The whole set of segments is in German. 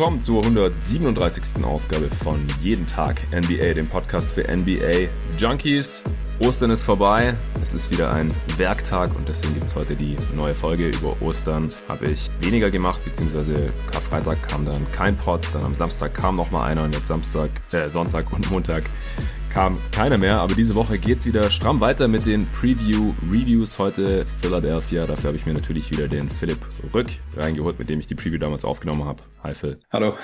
Willkommen zur 137. Ausgabe von Jeden Tag NBA, dem Podcast für NBA Junkies. Ostern ist vorbei, es ist wieder ein Werktag und deswegen gibt es heute die neue Folge. Über Ostern habe ich weniger gemacht, beziehungsweise Karfreitag kam dann kein Pod, dann am Samstag kam noch mal einer und jetzt Samstag, äh, Sonntag und Montag kam keiner mehr, aber diese Woche geht's wieder stramm weiter mit den Preview-Reviews. Heute Philadelphia. Dafür habe ich mir natürlich wieder den Philipp Rück reingeholt, mit dem ich die Preview damals aufgenommen habe. Hi Phil. Hallo.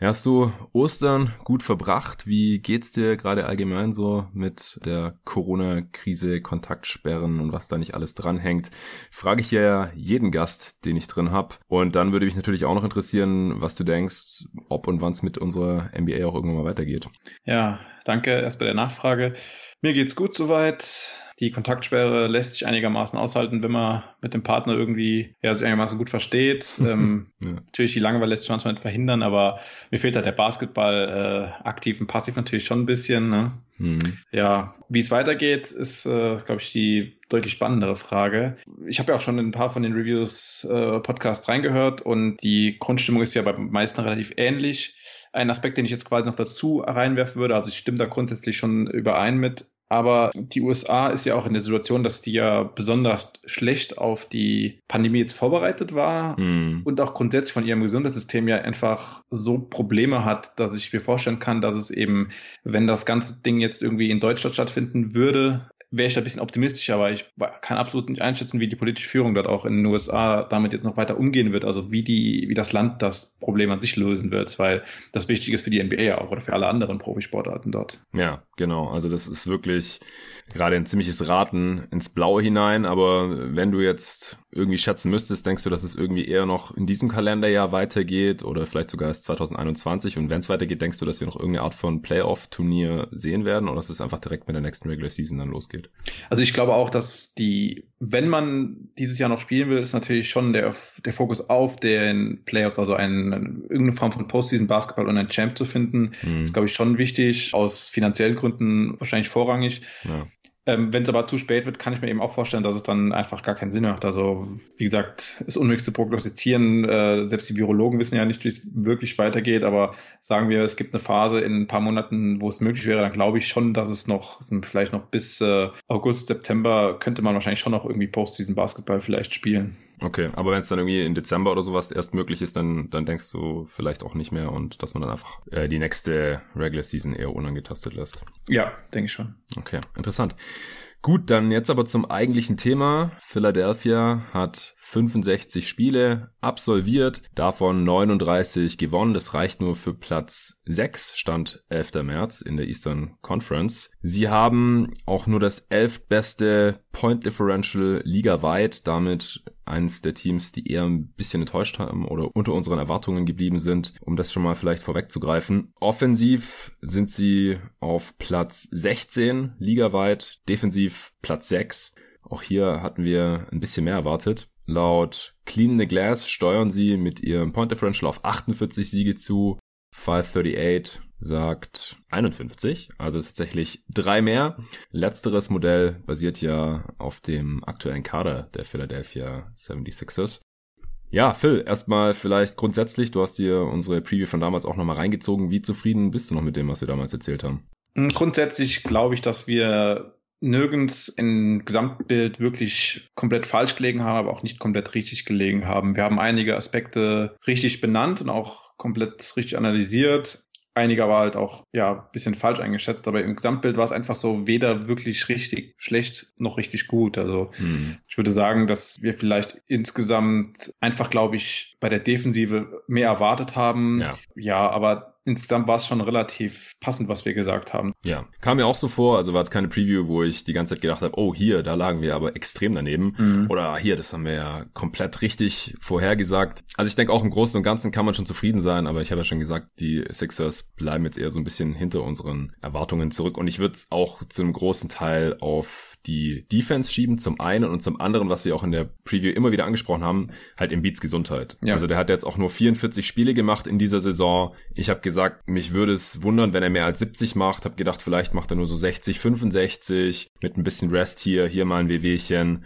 Hast du Ostern gut verbracht? Wie geht's dir gerade allgemein so mit der Corona-Krise, Kontaktsperren und was da nicht alles dranhängt? Frage ich ja jeden Gast, den ich drin habe. Und dann würde mich natürlich auch noch interessieren, was du denkst, ob und wann es mit unserer NBA auch irgendwann mal weitergeht. Ja, danke erst bei der Nachfrage. Mir geht's gut soweit die Kontaktsperre lässt sich einigermaßen aushalten, wenn man mit dem Partner irgendwie ja, sich einigermaßen gut versteht. ähm, ja. Natürlich, die Langeweile lässt sich manchmal nicht verhindern, aber mir fehlt halt der Basketball äh, aktiv und passiv natürlich schon ein bisschen. Ne? Mhm. Ja, wie es weitergeht, ist, äh, glaube ich, die deutlich spannendere Frage. Ich habe ja auch schon in ein paar von den Reviews äh, Podcasts reingehört und die Grundstimmung ist ja bei meisten relativ ähnlich. Ein Aspekt, den ich jetzt quasi noch dazu reinwerfen würde, also ich stimme da grundsätzlich schon überein mit, aber die USA ist ja auch in der Situation, dass die ja besonders schlecht auf die Pandemie jetzt vorbereitet war mm. und auch grundsätzlich von ihrem Gesundheitssystem ja einfach so Probleme hat, dass ich mir vorstellen kann, dass es eben, wenn das ganze Ding jetzt irgendwie in Deutschland stattfinden würde, wäre ich da ein bisschen optimistischer, aber ich kann absolut nicht einschätzen, wie die politische Führung dort auch in den USA damit jetzt noch weiter umgehen wird, also wie die, wie das Land das Problem an sich lösen wird, weil das wichtig ist für die NBA auch oder für alle anderen Profisportarten dort. Ja, genau. Also das ist wirklich gerade ein ziemliches Raten ins Blaue hinein, aber wenn du jetzt irgendwie schätzen müsstest, denkst du, dass es irgendwie eher noch in diesem Kalenderjahr weitergeht oder vielleicht sogar erst 2021 und wenn es weitergeht, denkst du, dass wir noch irgendeine Art von Playoff-Turnier sehen werden oder dass es einfach direkt mit der nächsten Regular Season dann losgeht? Also ich glaube auch, dass die, wenn man dieses Jahr noch spielen will, ist natürlich schon der, der Fokus auf den Playoffs, also ein, irgendeine Form von Postseason Basketball und ein Champ zu finden, mhm. ist glaube ich schon wichtig, aus finanziellen Gründen wahrscheinlich vorrangig. Ja. Ähm, Wenn es aber zu spät wird, kann ich mir eben auch vorstellen, dass es dann einfach gar keinen Sinn macht. Also, wie gesagt, ist unmöglich zu prognostizieren. Äh, selbst die Virologen wissen ja nicht, wie es wirklich weitergeht. Aber sagen wir, es gibt eine Phase in ein paar Monaten, wo es möglich wäre, dann glaube ich schon, dass es noch, vielleicht noch bis äh, August, September könnte man wahrscheinlich schon noch irgendwie Postseason Basketball vielleicht spielen. Okay, aber wenn es dann irgendwie in Dezember oder sowas erst möglich ist, dann, dann denkst du vielleicht auch nicht mehr und dass man dann einfach äh, die nächste Regular Season eher unangetastet lässt. Ja, denke ich schon. Okay, interessant. Gut, dann jetzt aber zum eigentlichen Thema. Philadelphia hat 65 Spiele absolviert, davon 39 gewonnen. Das reicht nur für Platz 6, stand 11. März in der Eastern Conference. Sie haben auch nur das elftbeste Point Differential ligaweit, damit eines der Teams, die eher ein bisschen enttäuscht haben oder unter unseren Erwartungen geblieben sind, um das schon mal vielleicht vorwegzugreifen. Offensiv sind sie auf Platz 16 ligaweit, defensiv Platz 6. Auch hier hatten wir ein bisschen mehr erwartet. Laut Clean the Glass steuern sie mit ihrem Point Differential auf 48 Siege zu. 538 sagt 51, also tatsächlich drei mehr. Letzteres Modell basiert ja auf dem aktuellen Kader der Philadelphia 76ers. Ja, Phil, erstmal vielleicht grundsätzlich, du hast dir unsere Preview von damals auch nochmal reingezogen. Wie zufrieden bist du noch mit dem, was wir damals erzählt haben? Grundsätzlich glaube ich, dass wir nirgends im Gesamtbild wirklich komplett falsch gelegen haben, aber auch nicht komplett richtig gelegen haben. Wir haben einige Aspekte richtig benannt und auch komplett richtig analysiert. Einiger war halt auch, ja, bisschen falsch eingeschätzt, aber im Gesamtbild war es einfach so weder wirklich richtig schlecht noch richtig gut. Also hm. ich würde sagen, dass wir vielleicht insgesamt einfach, glaube ich, bei der Defensive mehr erwartet haben. Ja, ja aber insgesamt war es schon relativ passend, was wir gesagt haben. Ja, kam mir auch so vor, also war es keine Preview, wo ich die ganze Zeit gedacht habe, oh hier, da lagen wir aber extrem daneben. Mhm. Oder hier, das haben wir ja komplett richtig vorhergesagt. Also ich denke auch im Großen und Ganzen kann man schon zufrieden sein, aber ich habe ja schon gesagt, die Sixers bleiben jetzt eher so ein bisschen hinter unseren Erwartungen zurück. Und ich würde es auch zu einem großen Teil auf die Defense schieben, zum einen und zum anderen, was wir auch in der Preview immer wieder angesprochen haben, halt im Beats Gesundheit. Ja. Also der hat jetzt auch nur 44 Spiele gemacht in dieser Saison. Ich habe gesagt, mich würde es wundern, wenn er mehr als 70 macht. Habe gedacht, vielleicht macht er nur so 60, 65 mit ein bisschen Rest hier, hier mal ein Wehwehchen.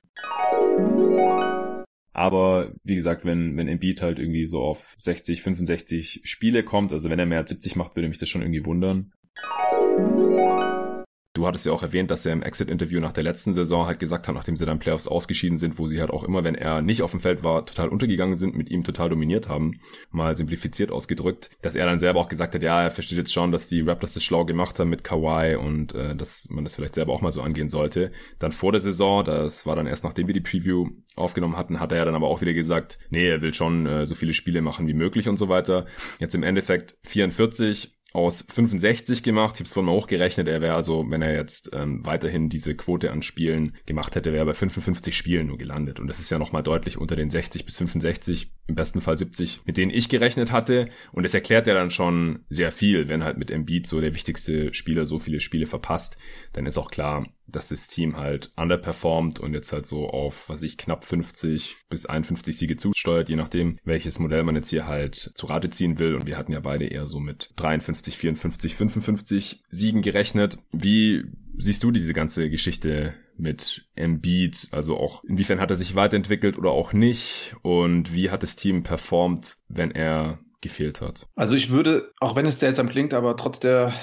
Aber wie gesagt, wenn, wenn Embiid halt irgendwie so auf 60, 65 Spiele kommt, also wenn er mehr als 70 macht, würde mich das schon irgendwie wundern. Du hattest ja auch erwähnt, dass er im Exit-Interview nach der letzten Saison halt gesagt hat, nachdem sie dann Playoffs ausgeschieden sind, wo sie halt auch immer, wenn er nicht auf dem Feld war, total untergegangen sind, mit ihm total dominiert haben, mal simplifiziert ausgedrückt, dass er dann selber auch gesagt hat, ja, er versteht jetzt schon, dass die Raptors das schlau gemacht haben mit Kawhi und äh, dass man das vielleicht selber auch mal so angehen sollte. Dann vor der Saison, das war dann erst nachdem wir die Preview aufgenommen hatten, hat er ja dann aber auch wieder gesagt, nee, er will schon äh, so viele Spiele machen wie möglich und so weiter. Jetzt im Endeffekt 44 aus 65 gemacht. Ich habe es vorhin mal hochgerechnet. Er wäre also, wenn er jetzt ähm, weiterhin diese Quote an Spielen gemacht hätte, wäre er bei 55 Spielen nur gelandet. Und das ist ja nochmal deutlich unter den 60 bis 65, im besten Fall 70, mit denen ich gerechnet hatte. Und das erklärt ja dann schon sehr viel, wenn halt mit Embiid so der wichtigste Spieler so viele Spiele verpasst. Dann ist auch klar, dass das Team halt underperformt und jetzt halt so auf, was ich, knapp 50 bis 51 Siege zusteuert, je nachdem, welches Modell man jetzt hier halt zu Rate ziehen will. Und wir hatten ja beide eher so mit 53, 54, 55 Siegen gerechnet. Wie siehst du diese ganze Geschichte mit Embiid? Also auch inwiefern hat er sich weiterentwickelt oder auch nicht? Und wie hat das Team performt, wenn er gefehlt hat? Also ich würde, auch wenn es seltsam klingt, aber trotz der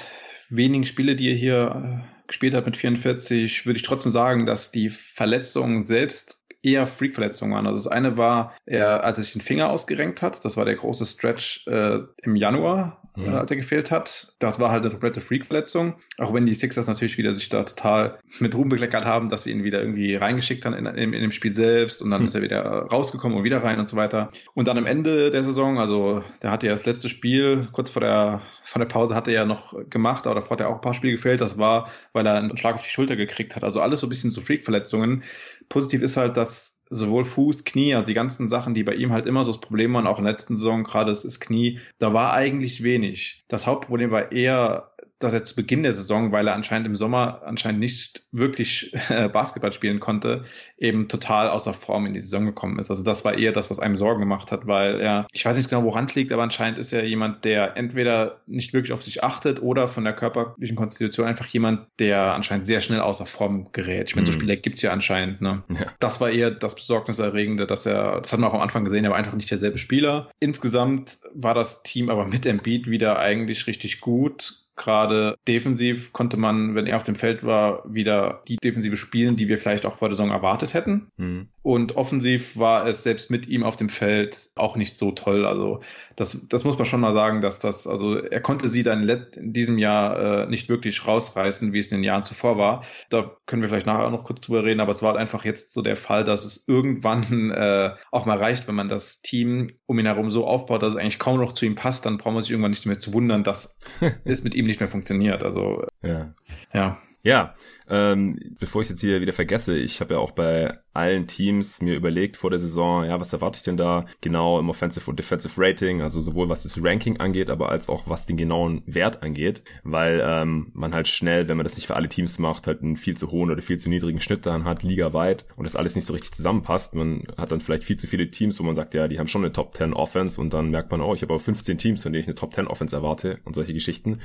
wenigen Spiele, die er hier äh, gespielt hat mit 44, würde ich trotzdem sagen, dass die Verletzungen selbst eher Freak-Verletzungen waren. Also das eine war, er, als er sich den Finger ausgerenkt hat, das war der große Stretch äh, im Januar, mhm. äh, als er gefehlt hat. Das war halt eine komplette Freak-Verletzung. Auch wenn die Sixers natürlich wieder sich da total mit Ruhm bekleckert haben, dass sie ihn wieder irgendwie reingeschickt haben in, in, in dem Spiel selbst und dann mhm. ist er wieder rausgekommen und wieder rein und so weiter. Und dann am Ende der Saison, also der hatte ja das letzte Spiel, kurz vor der, vor der Pause hat er ja noch gemacht, aber davor hat er auch ein paar Spiele gefehlt. Das war, weil er einen Schlag auf die Schulter gekriegt hat. Also alles so ein bisschen so Freak-Verletzungen. Positiv ist halt, dass sowohl Fuß, Knie, also die ganzen Sachen, die bei ihm halt immer so das Problem waren, auch in der letzten Saison, gerade das Knie, da war eigentlich wenig. Das Hauptproblem war eher dass er zu Beginn der Saison, weil er anscheinend im Sommer anscheinend nicht wirklich äh, Basketball spielen konnte, eben total außer Form in die Saison gekommen ist. Also das war eher das, was einem Sorgen gemacht hat, weil er, ich weiß nicht genau, woran es liegt, aber anscheinend ist er jemand, der entweder nicht wirklich auf sich achtet oder von der körperlichen Konstitution einfach jemand, der anscheinend sehr schnell außer Form gerät. Ich meine, so mhm. Spieler gibt's ja anscheinend. Ne? Ja. Das war eher das Besorgniserregende, dass er, das hat man auch am Anfang gesehen, er war einfach nicht derselbe Spieler. Insgesamt war das Team aber mit Embiid wieder eigentlich richtig gut Gerade defensiv konnte man, wenn er auf dem Feld war, wieder die Defensive spielen, die wir vielleicht auch vor der Saison erwartet hätten. Mhm. Und offensiv war es selbst mit ihm auf dem Feld auch nicht so toll. Also das, das muss man schon mal sagen, dass das, also er konnte sie dann in diesem Jahr äh, nicht wirklich rausreißen, wie es in den Jahren zuvor war. Da können wir vielleicht nachher auch noch kurz drüber reden, aber es war einfach jetzt so der Fall, dass es irgendwann äh, auch mal reicht, wenn man das Team um ihn herum so aufbaut, dass es eigentlich kaum noch zu ihm passt, dann braucht man sich irgendwann nicht mehr zu wundern, dass es mit ihm nicht mehr funktioniert. Also ja. ja. Ja, ähm, bevor ich jetzt hier wieder vergesse, ich habe ja auch bei allen Teams mir überlegt vor der Saison, ja, was erwarte ich denn da genau im Offensive und Defensive Rating, also sowohl was das Ranking angeht, aber als auch was den genauen Wert angeht, weil ähm, man halt schnell, wenn man das nicht für alle Teams macht, halt einen viel zu hohen oder viel zu niedrigen Schnitt dann hat, ligaweit und das alles nicht so richtig zusammenpasst. Man hat dann vielleicht viel zu viele Teams, wo man sagt, ja, die haben schon eine Top 10 Offense und dann merkt man, oh, ich habe aber 15 Teams, von denen ich eine Top 10 Offense erwarte und solche Geschichten.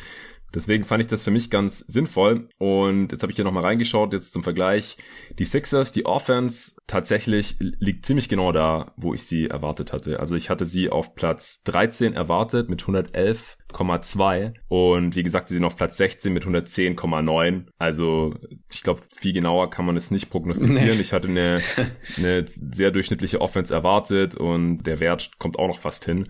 Deswegen fand ich das für mich ganz sinnvoll. Und jetzt habe ich hier nochmal reingeschaut, jetzt zum Vergleich. Die Sixers, die Offense tatsächlich liegt ziemlich genau da, wo ich sie erwartet hatte. Also ich hatte sie auf Platz 13 erwartet mit 111,2 und wie gesagt, sie sind auf Platz 16 mit 110,9. Also ich glaube, viel genauer kann man es nicht prognostizieren. Nee. Ich hatte eine, eine sehr durchschnittliche Offense erwartet und der Wert kommt auch noch fast hin.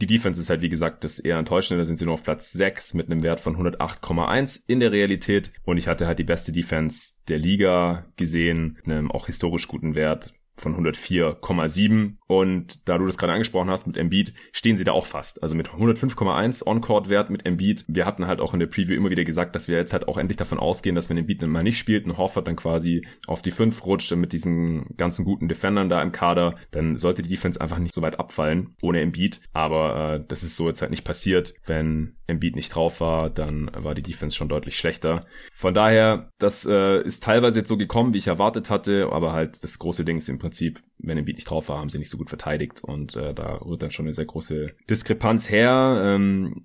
Die Defense ist halt, wie gesagt, das eher enttäuschend. Da sind sie nur auf Platz 6 mit einem Wert von 108,1 in der Realität. Und ich hatte halt die beste Defense der Liga gesehen, einem auch historisch guten Wert von 104,7 und da du das gerade angesprochen hast mit Embiid, stehen sie da auch fast. Also mit 105,1 On-Court-Wert mit Embiid. Wir hatten halt auch in der Preview immer wieder gesagt, dass wir jetzt halt auch endlich davon ausgehen, dass wenn Embiid mal nicht spielt und Hoffert dann quasi auf die 5 rutscht mit diesen ganzen guten Defendern da im Kader, dann sollte die Defense einfach nicht so weit abfallen ohne Embiid. Aber äh, das ist so jetzt halt nicht passiert. Wenn Embiid nicht drauf war, dann war die Defense schon deutlich schlechter. Von daher, das äh, ist teilweise jetzt so gekommen, wie ich erwartet hatte, aber halt das große Ding ist im Prinzip, wenn Embiid nicht drauf war, haben sie nicht so gut verteidigt und äh, da rührt dann schon eine sehr große Diskrepanz her. Ähm,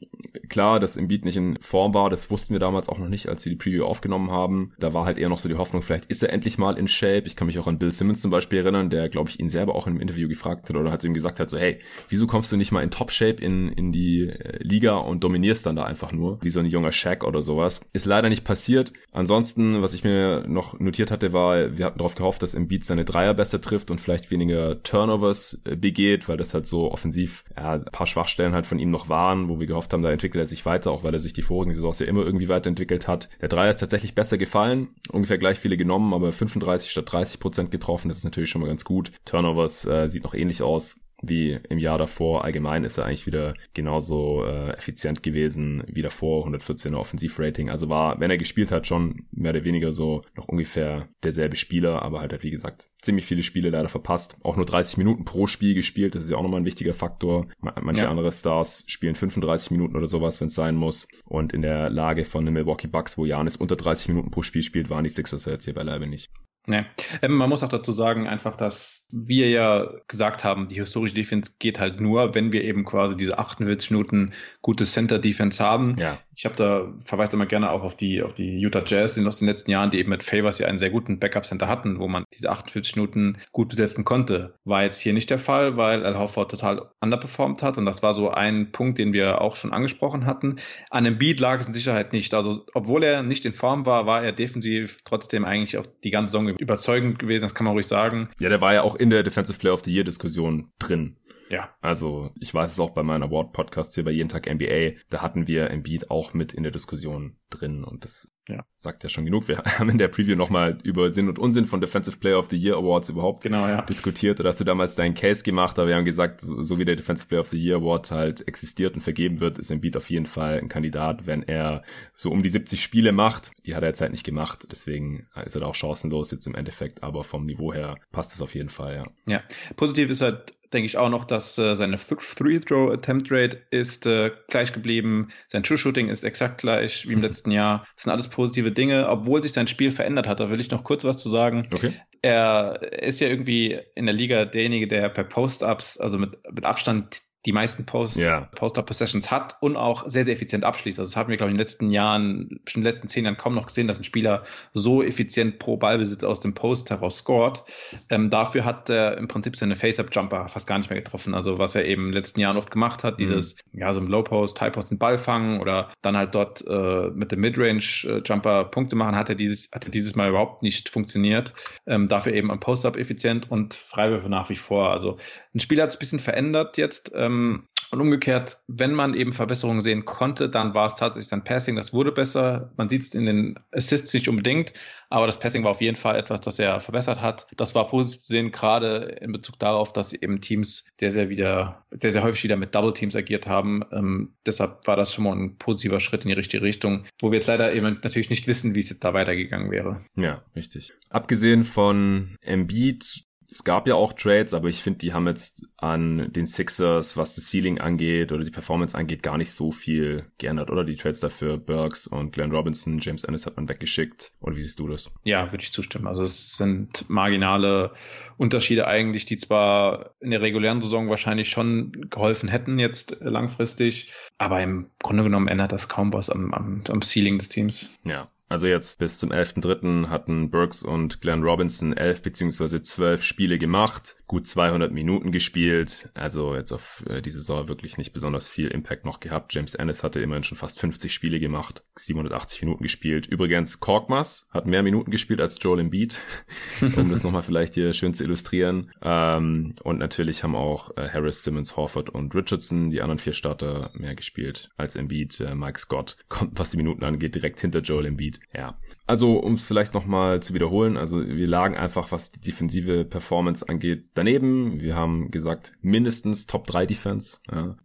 klar, dass Embiid nicht in Form war, das wussten wir damals auch noch nicht, als wir die Preview aufgenommen haben. Da war halt eher noch so die Hoffnung, vielleicht ist er endlich mal in Shape. Ich kann mich auch an Bill Simmons zum Beispiel erinnern, der, glaube ich, ihn selber auch in einem Interview gefragt hat oder hat ihm gesagt hat, so, hey, wieso kommst du nicht mal in Top-Shape in, in die äh, Liga und dominierst dann da einfach nur, wie so ein junger Shaq oder sowas. Ist leider nicht passiert. Ansonsten, was ich mir noch notiert hatte, war, wir hatten darauf gehofft, dass Embiid seine Dreier besser trifft und vielleicht weniger Turnovers äh, begeht, weil das halt so offensiv ja, ein paar Schwachstellen halt von ihm noch waren, wo wir gehofft haben, da entwickelt er sich weiter, auch weil er sich die vorigen Saisons ja immer irgendwie weiterentwickelt hat. Der Dreier ist tatsächlich besser gefallen, ungefähr gleich viele genommen, aber 35 statt 30 Prozent getroffen, das ist natürlich schon mal ganz gut. Turnovers äh, sieht noch ähnlich aus wie im Jahr davor. Allgemein ist er eigentlich wieder genauso äh, effizient gewesen wie davor, 114er Offensivrating. Also war, wenn er gespielt hat, schon mehr oder weniger so noch ungefähr derselbe Spieler, aber halt, halt wie gesagt, ziemlich viele Spiele leider verpasst. Auch nur 30 Minuten pro Spiel gespielt, das ist ja auch nochmal ein wichtiger Faktor. Manche ja. andere Stars spielen 35 Minuten oder sowas, wenn es sein muss. Und in der Lage von den Milwaukee Bucks, wo Janis unter 30 Minuten pro Spiel spielt, waren die Sixers jetzt hier beileibe nicht. Nee. Ähm, man muss auch dazu sagen, einfach, dass wir ja gesagt haben, die historische Defense geht halt nur, wenn wir eben quasi diese 48 Minuten gute Center-Defense haben. Ja. Ich habe da, verweise immer gerne auch auf die, auf die Utah Jazz aus den letzten Jahren, die eben mit Favors ja einen sehr guten Backup-Center hatten, wo man diese 48 Minuten gut besetzen konnte. War jetzt hier nicht der Fall, weil Al Horford total underperformed hat und das war so ein Punkt, den wir auch schon angesprochen hatten. An dem Beat lag es in Sicherheit nicht. Also, obwohl er nicht in Form war, war er defensiv trotzdem eigentlich auf die ganze Saison überzeugend gewesen, das kann man ruhig sagen. Ja, der war ja auch in der Defensive Player of the Year Diskussion drin. Ja. Also ich weiß es auch bei meinen Award-Podcasts hier bei Jeden Tag NBA, da hatten wir Embiid auch mit in der Diskussion drin und das ja. sagt ja schon genug. Wir haben in der Preview nochmal über Sinn und Unsinn von Defensive Player of the Year Awards überhaupt genau, ja. diskutiert. Da hast du damals deinen Case gemacht, aber wir haben gesagt, so wie der Defensive Player of the Year Award halt existiert und vergeben wird, ist Embiid auf jeden Fall ein Kandidat, wenn er so um die 70 Spiele macht. Die hat er jetzt halt nicht gemacht, deswegen ist er da auch chancenlos jetzt im Endeffekt, aber vom Niveau her passt es auf jeden Fall, ja. Ja, positiv ist halt denke ich auch noch, dass äh, seine Three-Throw-Attempt-Rate ist äh, gleich geblieben. Sein True-Shooting ist exakt gleich wie im mhm. letzten Jahr. Das sind alles positive Dinge, obwohl sich sein Spiel verändert hat. Da will ich noch kurz was zu sagen. Okay. Er ist ja irgendwie in der Liga derjenige, der per Post-Ups, also mit, mit Abstand die meisten Post, yeah. Post-Up-Possessions hat und auch sehr, sehr effizient abschließt. Also das haben wir, glaube ich, in den letzten Jahren, in den letzten zehn Jahren kaum noch gesehen, dass ein Spieler so effizient pro Ballbesitz aus dem Post heraus scored. Ähm, dafür hat er im Prinzip seine Face-Up-Jumper fast gar nicht mehr getroffen. Also was er eben in den letzten Jahren oft gemacht hat, mhm. dieses, ja, so im Low-Post, High-Post einen Ball fangen oder dann halt dort äh, mit dem Mid-Range-Jumper Punkte machen, hat er dieses, hat er dieses Mal überhaupt nicht funktioniert. Ähm, dafür eben am Post-Up effizient und Freiwürfe nach wie vor. Also ein Spiel hat es ein bisschen verändert jetzt. Ähm, ähm, und umgekehrt, wenn man eben Verbesserungen sehen konnte, dann war es tatsächlich sein Passing, das wurde besser. Man sieht es in den Assists nicht unbedingt, aber das Passing war auf jeden Fall etwas, das er verbessert hat. Das war positiv zu sehen, gerade in Bezug darauf, dass eben Teams sehr, sehr wieder, sehr, sehr häufig wieder mit Double Teams agiert haben. Ähm, deshalb war das schon mal ein positiver Schritt in die richtige Richtung, wo wir jetzt leider eben natürlich nicht wissen, wie es jetzt da weitergegangen wäre. Ja, richtig. Abgesehen von Embiid es gab ja auch Trades, aber ich finde, die haben jetzt an den Sixers, was das Ceiling angeht oder die Performance angeht, gar nicht so viel geändert, oder? Die Trades dafür, Burks und Glenn Robinson, James Ennis hat man weggeschickt. Oder wie siehst du das? Ja, würde ich zustimmen. Also es sind marginale Unterschiede eigentlich, die zwar in der regulären Saison wahrscheinlich schon geholfen hätten jetzt langfristig, aber im Grunde genommen ändert das kaum was am, am, am Ceiling des Teams. Ja, also jetzt bis zum 11.3. hatten Burks und Glenn Robinson elf beziehungsweise zwölf Spiele gemacht gut 200 Minuten gespielt. Also jetzt auf äh, die Saison wirklich nicht besonders viel Impact noch gehabt. James Ennis hatte immerhin schon fast 50 Spiele gemacht, 780 Minuten gespielt. Übrigens, Korkmaz hat mehr Minuten gespielt als Joel Embiid, um das nochmal vielleicht hier schön zu illustrieren. Ähm, und natürlich haben auch äh, Harris, Simmons, Horford und Richardson, die anderen vier Starter, mehr gespielt als Embiid. Äh, Mike Scott kommt, was die Minuten angeht, direkt hinter Joel Embiid. Ja, also um es vielleicht nochmal zu wiederholen, also wir lagen einfach, was die defensive Performance angeht, daneben. Wir haben gesagt, mindestens Top 3 Defense. Ja.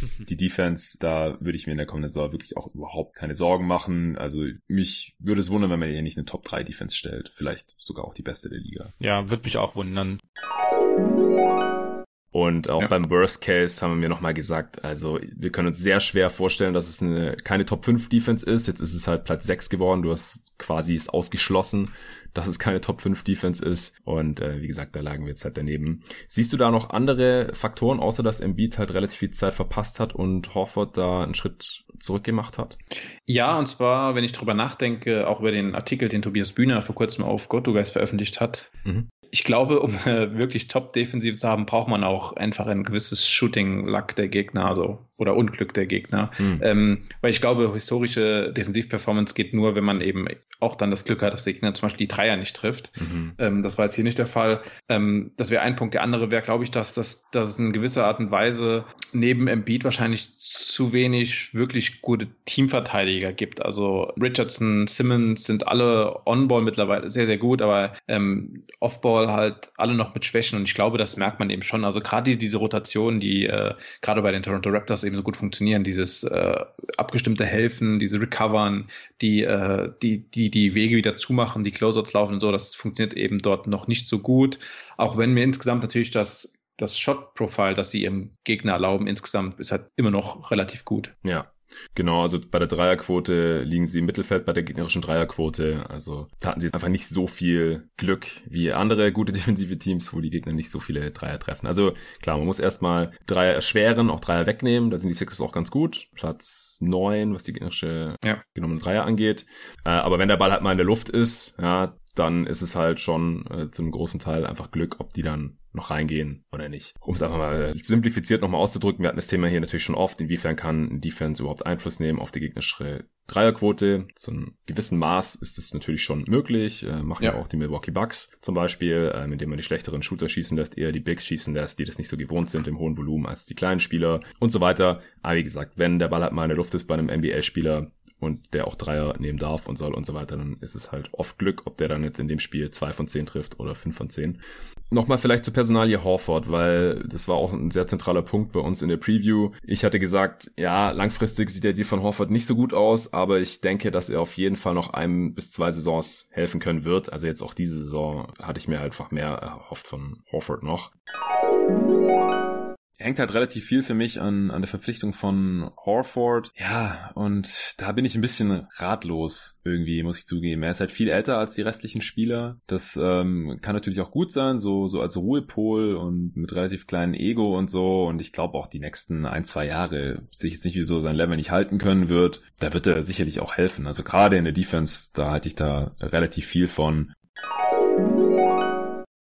Die Defense, da würde ich mir in der kommenden Saison wirklich auch überhaupt keine Sorgen machen. Also mich würde es wundern, wenn man hier nicht eine Top 3 Defense stellt. Vielleicht sogar auch die beste der Liga. Ja, würde mich auch wundern. Und auch ja. beim Worst Case haben wir nochmal gesagt, also wir können uns sehr schwer vorstellen, dass es eine, keine Top 5 Defense ist. Jetzt ist es halt Platz 6 geworden. Du hast quasi es ausgeschlossen dass es keine Top 5 Defense ist. Und äh, wie gesagt, da lagen wir jetzt halt daneben. Siehst du da noch andere Faktoren, außer dass Embiid halt relativ viel Zeit verpasst hat und Horford da einen Schritt zurückgemacht hat? Ja, und zwar, wenn ich drüber nachdenke, auch über den Artikel, den Tobias Bühner vor kurzem auf GoToGuys veröffentlicht hat, mhm ich glaube, um äh, wirklich Top-Defensiv zu haben, braucht man auch einfach ein gewisses Shooting-Luck der Gegner, also oder Unglück der Gegner. Mhm. Ähm, weil ich glaube, historische Defensiv-Performance geht nur, wenn man eben auch dann das Glück hat, dass der Gegner zum Beispiel die Dreier nicht trifft. Mhm. Ähm, das war jetzt hier nicht der Fall. Ähm, das wäre ein Punkt. Der andere wäre, glaube ich, dass, dass, dass es in gewisser Art und Weise neben Embiid wahrscheinlich zu wenig wirklich gute Teamverteidiger gibt. Also Richardson, Simmons sind alle On-Ball mittlerweile sehr, sehr gut, aber ähm, Off-Ball halt alle noch mit Schwächen und ich glaube, das merkt man eben schon. Also gerade diese Rotation, die äh, gerade bei den Toronto Raptors eben so gut funktionieren, dieses äh, abgestimmte Helfen, diese Recovern, die, äh, die, die die Wege wieder zumachen, die Closeouts laufen und so, das funktioniert eben dort noch nicht so gut. Auch wenn mir insgesamt natürlich das das Shot-Profile, das sie ihrem Gegner erlauben, insgesamt ist halt immer noch relativ gut. Ja, Genau, also bei der Dreierquote liegen sie im Mittelfeld bei der gegnerischen Dreierquote. Also da hatten sie einfach nicht so viel Glück wie andere gute defensive Teams, wo die Gegner nicht so viele Dreier treffen. Also klar, man muss erstmal Dreier erschweren, auch Dreier wegnehmen. Da sind die Sixers auch ganz gut. Platz neun, was die gegnerische ja. genommene Dreier angeht. Äh, aber wenn der Ball halt mal in der Luft ist, ja, dann ist es halt schon äh, zu einem großen Teil einfach Glück, ob die dann noch reingehen oder nicht. Um es einfach mal simplifiziert nochmal auszudrücken, wir hatten das Thema hier natürlich schon oft, inwiefern kann Defense überhaupt Einfluss nehmen auf die gegnerische Dreierquote. Zu einem gewissen Maß ist es natürlich schon möglich. Äh, machen ja. auch die Milwaukee Bucks zum Beispiel, äh, indem man die schlechteren Shooter schießen lässt, eher die Bigs schießen lässt, die das nicht so gewohnt sind im hohen Volumen als die kleinen Spieler und so weiter. Aber wie gesagt, wenn der Ball halt mal in der Luft ist bei einem NBA-Spieler, und der auch Dreier nehmen darf und soll und so weiter, dann ist es halt oft Glück, ob der dann jetzt in dem Spiel zwei von zehn trifft oder fünf von zehn. Nochmal vielleicht zur Personalie Horford, weil das war auch ein sehr zentraler Punkt bei uns in der Preview. Ich hatte gesagt, ja, langfristig sieht der Deal von Horford nicht so gut aus, aber ich denke, dass er auf jeden Fall noch einem bis zwei Saisons helfen können wird. Also jetzt auch diese Saison hatte ich mir einfach mehr erhofft von Horford noch hängt halt relativ viel für mich an, an der Verpflichtung von Horford. Ja, und da bin ich ein bisschen ratlos irgendwie, muss ich zugeben. Er ist halt viel älter als die restlichen Spieler. Das ähm, kann natürlich auch gut sein, so, so als Ruhepol und mit relativ kleinem Ego und so. Und ich glaube auch die nächsten ein, zwei Jahre sich jetzt nicht, wieso sein Level nicht halten können wird. Da wird er sicherlich auch helfen. Also gerade in der Defense, da halte ich da relativ viel von.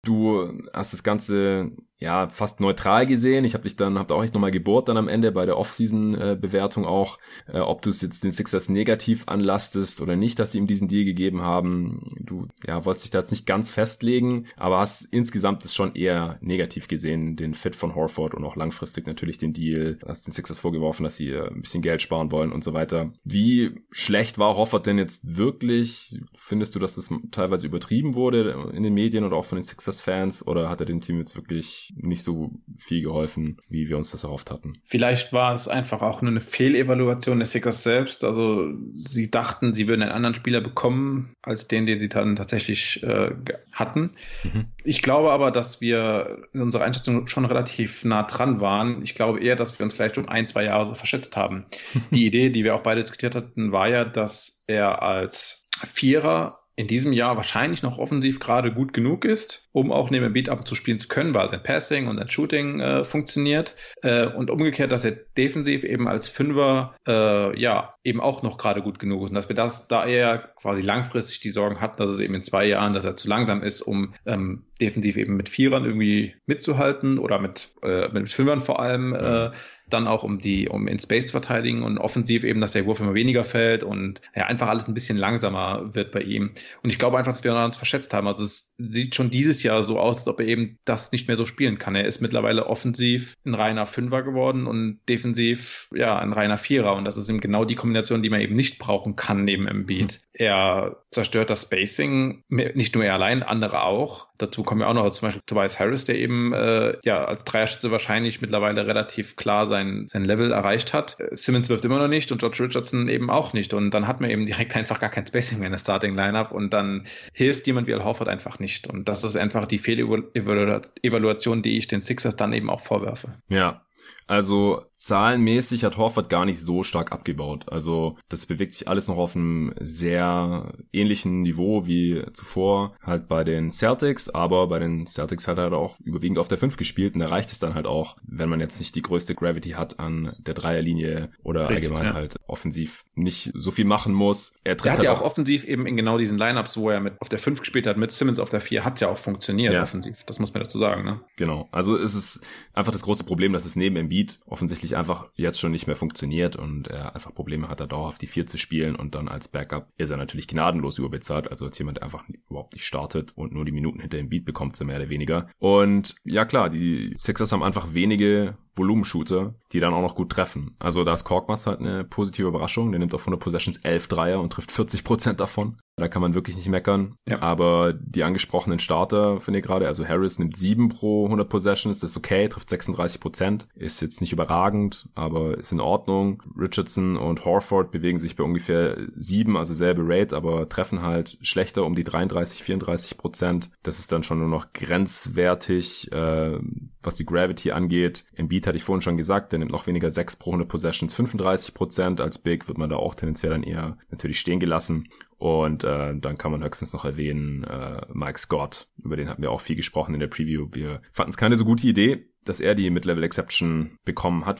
Du hast das Ganze ja, fast neutral gesehen. Ich habe dich dann, hab da auch echt nochmal gebohrt dann am Ende bei der Off-Season-Bewertung auch, äh, ob du es jetzt den Sixers negativ anlastest oder nicht, dass sie ihm diesen Deal gegeben haben. Du, ja, wolltest dich da jetzt nicht ganz festlegen, aber hast insgesamt es schon eher negativ gesehen, den Fit von Horford und auch langfristig natürlich den Deal. Hast den Sixers vorgeworfen, dass sie äh, ein bisschen Geld sparen wollen und so weiter. Wie schlecht war Horford denn jetzt wirklich? Findest du, dass das teilweise übertrieben wurde in den Medien oder auch von den Sixers-Fans oder hat er dem Team jetzt wirklich nicht so viel geholfen, wie wir uns das erhofft hatten. Vielleicht war es einfach auch nur eine Fehlevaluation der Sixers selbst. Also sie dachten, sie würden einen anderen Spieler bekommen als den, den sie dann tatsächlich äh, hatten. Mhm. Ich glaube aber, dass wir in unserer Einschätzung schon relativ nah dran waren. Ich glaube eher, dass wir uns vielleicht um ein, zwei Jahre so verschätzt haben. Die Idee, die wir auch beide diskutiert hatten, war ja, dass er als Vierer in diesem Jahr wahrscheinlich noch offensiv gerade gut genug ist, um auch neben Beat up zu spielen zu können, weil sein Passing und sein Shooting äh, funktioniert. Äh, und umgekehrt, dass er defensiv eben als Fünfer äh, ja eben auch noch gerade gut genug ist. Und dass wir das da eher quasi langfristig die Sorgen hatten, dass es eben in zwei Jahren, dass er zu langsam ist, um ähm, defensiv eben mit Vierern irgendwie mitzuhalten oder mit, äh, mit Fünfern vor allem. Äh, dann auch um die, um in Space zu verteidigen und offensiv eben, dass der Wurf immer weniger fällt und ja, einfach alles ein bisschen langsamer wird bei ihm. Und ich glaube einfach, dass wir uns verschätzt haben. Also es sieht schon dieses Jahr so aus, als ob er eben das nicht mehr so spielen kann. Er ist mittlerweile offensiv ein reiner Fünfer geworden und defensiv ja ein reiner Vierer. Und das ist eben genau die Kombination, die man eben nicht brauchen kann neben Embiid. Mhm. Er zerstört das Spacing, nicht nur er allein, andere auch. Dazu kommen ja auch noch zum Beispiel Tobias Harris, der eben äh, ja als Dreierschütze wahrscheinlich mittlerweile relativ klar sein, sein Level erreicht hat. Simmons wirft immer noch nicht und George Richardson eben auch nicht. Und dann hat man eben direkt einfach gar kein Spacing mehr in der Starting Lineup und dann hilft jemand wie Al Horford einfach nicht. Und das ist einfach die Fehlevaluation, die ich den Sixers dann eben auch vorwerfe. Ja, also zahlenmäßig hat Horford gar nicht so stark abgebaut. Also das bewegt sich alles noch auf einem sehr ähnlichen Niveau wie zuvor halt bei den Celtics, aber bei den Celtics hat er auch überwiegend auf der 5 gespielt und da reicht es dann halt auch, wenn man jetzt nicht die größte Gravity hat an der Dreierlinie oder Richtig, allgemein ja. halt offensiv nicht so viel machen muss. Er, er hat halt ja auch, offensiv eben in genau diesen Lineups, wo er mit auf der 5 gespielt hat, mit Simmons auf der 4, hat es ja auch funktioniert ja. offensiv. Das muss man dazu sagen, ne? Genau. Also es ist einfach das große Problem, dass es neben Embiid offensichtlich einfach jetzt schon nicht mehr funktioniert und er einfach Probleme hat, da dauerhaft die 4 zu spielen und dann als Backup ist er natürlich gnadenlos überbezahlt, also als jemand, der einfach überhaupt nicht startet und nur die Minuten hinter Beat bekommt, so mehr oder weniger. Und ja klar, die Sixers haben einfach wenige Volumenshooter, die dann auch noch gut treffen. Also da ist Korkmaz halt eine positive Überraschung. Der nimmt auf 100 Possessions 11 Dreier und trifft 40 Prozent davon. Da kann man wirklich nicht meckern. Ja. Aber die angesprochenen Starter, finde ich gerade, also Harris nimmt 7 pro 100 Possessions, das ist okay, trifft 36 Prozent. Ist jetzt nicht überragend, aber ist in Ordnung. Richardson und Horford bewegen sich bei ungefähr 7, also selbe Rate, aber treffen halt schlechter um die 33, 34 Prozent. Das ist dann schon nur noch grenzwertig, äh, was die Gravity angeht. Embiid hatte ich vorhin schon gesagt, der nimmt noch weniger 6 pro 100 Possessions, 35 Prozent. Als Big wird man da auch tendenziell dann eher natürlich stehen gelassen. Und äh, dann kann man höchstens noch erwähnen äh, Mike Scott, über den hatten wir auch viel gesprochen in der Preview. Wir fanden es keine so gute Idee, dass er die Mid-Level Exception bekommen hat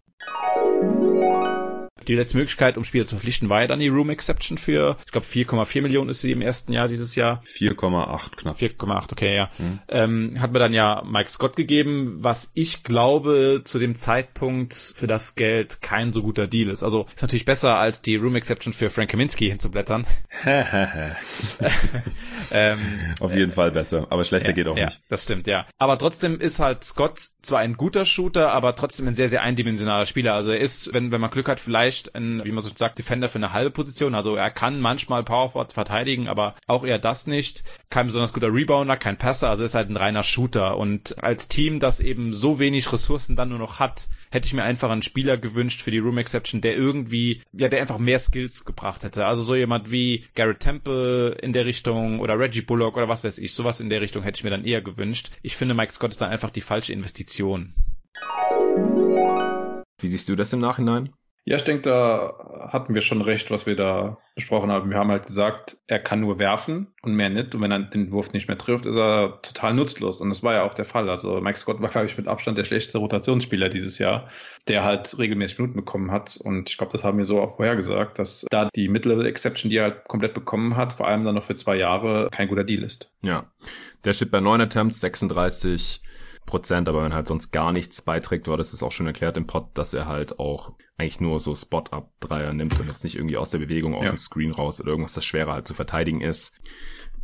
die letzte Möglichkeit, um Spieler zu verpflichten, war ja dann die Room Exception für, ich glaube, 4,4 Millionen ist sie im ersten Jahr dieses Jahr. 4,8 knapp. 4,8, okay, ja. Mhm. Ähm, hat mir dann ja Mike Scott gegeben, was ich glaube zu dem Zeitpunkt für das Geld kein so guter Deal ist. Also ist natürlich besser, als die Room Exception für Frank Kaminski hinzublättern. ähm, Auf jeden äh, Fall besser, aber schlechter ja, geht auch ja, nicht. Das stimmt, ja. Aber trotzdem ist halt Scott zwar ein guter Shooter, aber trotzdem ein sehr, sehr eindimensionaler Spieler. Also er ist, wenn, wenn man Glück hat, vielleicht vielleicht ein, wie man so sagt, Defender für eine halbe Position. Also er kann manchmal Powerforwards verteidigen, aber auch eher das nicht. Kein besonders guter Rebounder, kein Passer, also ist halt ein reiner Shooter. Und als Team, das eben so wenig Ressourcen dann nur noch hat, hätte ich mir einfach einen Spieler gewünscht für die Room Exception, der irgendwie, ja, der einfach mehr Skills gebracht hätte. Also so jemand wie Garrett Temple in der Richtung oder Reggie Bullock oder was weiß ich. Sowas in der Richtung hätte ich mir dann eher gewünscht. Ich finde, Mike Scott ist dann einfach die falsche Investition. Wie siehst du das im Nachhinein? Ja, ich denke, da hatten wir schon recht, was wir da besprochen haben. Wir haben halt gesagt, er kann nur werfen und mehr nicht. Und wenn er den Wurf nicht mehr trifft, ist er total nutzlos. Und das war ja auch der Fall. Also Mike Scott war, glaube ich, mit Abstand der schlechteste Rotationsspieler dieses Jahr, der halt regelmäßig Minuten bekommen hat. Und ich glaube, das haben wir so auch vorher gesagt, dass da die Mid-Level-Exception, die er halt komplett bekommen hat, vor allem dann noch für zwei Jahre, kein guter Deal ist. Ja, der steht bei neun Attempts, 36 Prozent, aber wenn halt sonst gar nichts beiträgt, war das ist auch schon erklärt im Pod, dass er halt auch eigentlich nur so Spot-Up-Dreier nimmt und jetzt nicht irgendwie aus der Bewegung, aus ja. dem Screen raus oder irgendwas, das schwerer halt zu verteidigen ist.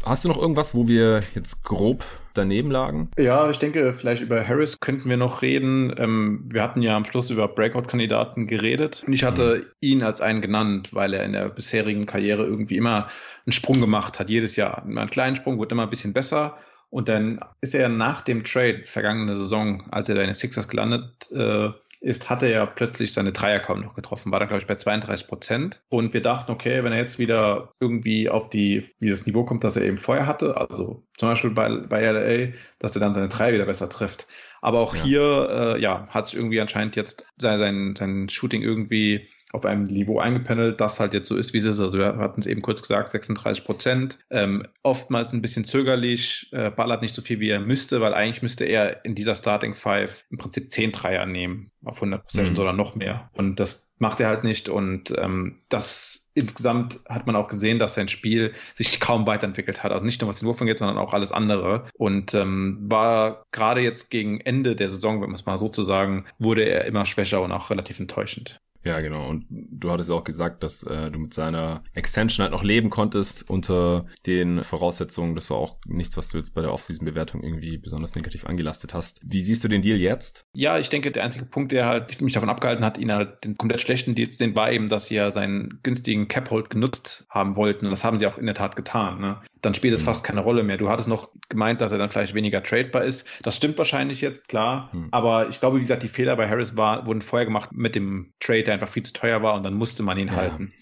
Hast du noch irgendwas, wo wir jetzt grob daneben lagen? Ja, ich denke, vielleicht über Harris könnten wir noch reden. Ähm, wir hatten ja am Schluss über Breakout-Kandidaten geredet und ich hatte mhm. ihn als einen genannt, weil er in der bisherigen Karriere irgendwie immer einen Sprung gemacht hat, jedes Jahr. Immer einen kleinen Sprung, wird immer ein bisschen besser und dann ist er nach dem Trade vergangene Saison, als er da in den Sixers gelandet äh, ist, hat er ja plötzlich seine Dreier kaum noch getroffen, war dann, glaube ich, bei 32 Prozent. Und wir dachten, okay, wenn er jetzt wieder irgendwie auf die, wie das Niveau kommt, das er eben vorher hatte, also zum Beispiel bei, bei LA, dass er dann seine Dreier wieder besser trifft. Aber auch ja. hier, äh, ja, hat sich irgendwie anscheinend jetzt sein, sein, sein Shooting irgendwie auf einem Niveau eingependelt, das halt jetzt so ist, wie es ist. Also wir hatten es eben kurz gesagt, 36 Prozent. Ähm, oftmals ein bisschen zögerlich, äh, ballert nicht so viel, wie er müsste, weil eigentlich müsste er in dieser Starting Five im Prinzip 10 Dreier nehmen auf 100 Possessions mhm. oder noch mehr. Und das macht er halt nicht. Und ähm, das insgesamt hat man auch gesehen, dass sein Spiel sich kaum weiterentwickelt hat. Also nicht nur was den Wurf angeht, sondern auch alles andere. Und ähm, war gerade jetzt gegen Ende der Saison, wenn man es mal so zu sagen, wurde er immer schwächer und auch relativ enttäuschend. Ja, genau. Und du hattest auch gesagt, dass äh, du mit seiner Extension halt noch leben konntest unter den Voraussetzungen. Das war auch nichts, was du jetzt bei der Offseason-Bewertung irgendwie besonders negativ angelastet hast. Wie siehst du den Deal jetzt? Ja, ich denke, der einzige Punkt, der halt mich davon abgehalten hat, ihn halt den komplett schlechten Deals, den war eben, dass sie ja seinen günstigen Cap-Hold genutzt haben wollten. Und das haben sie auch in der Tat getan. Ne? Dann spielt es mhm. fast keine Rolle mehr. Du hattest noch gemeint, dass er dann vielleicht weniger tradebar ist. Das stimmt wahrscheinlich jetzt, klar. Mhm. Aber ich glaube, wie gesagt, die Fehler bei Harris war, wurden vorher gemacht mit dem Trade, der einfach viel zu teuer war und dann musste man ihn ja. halten.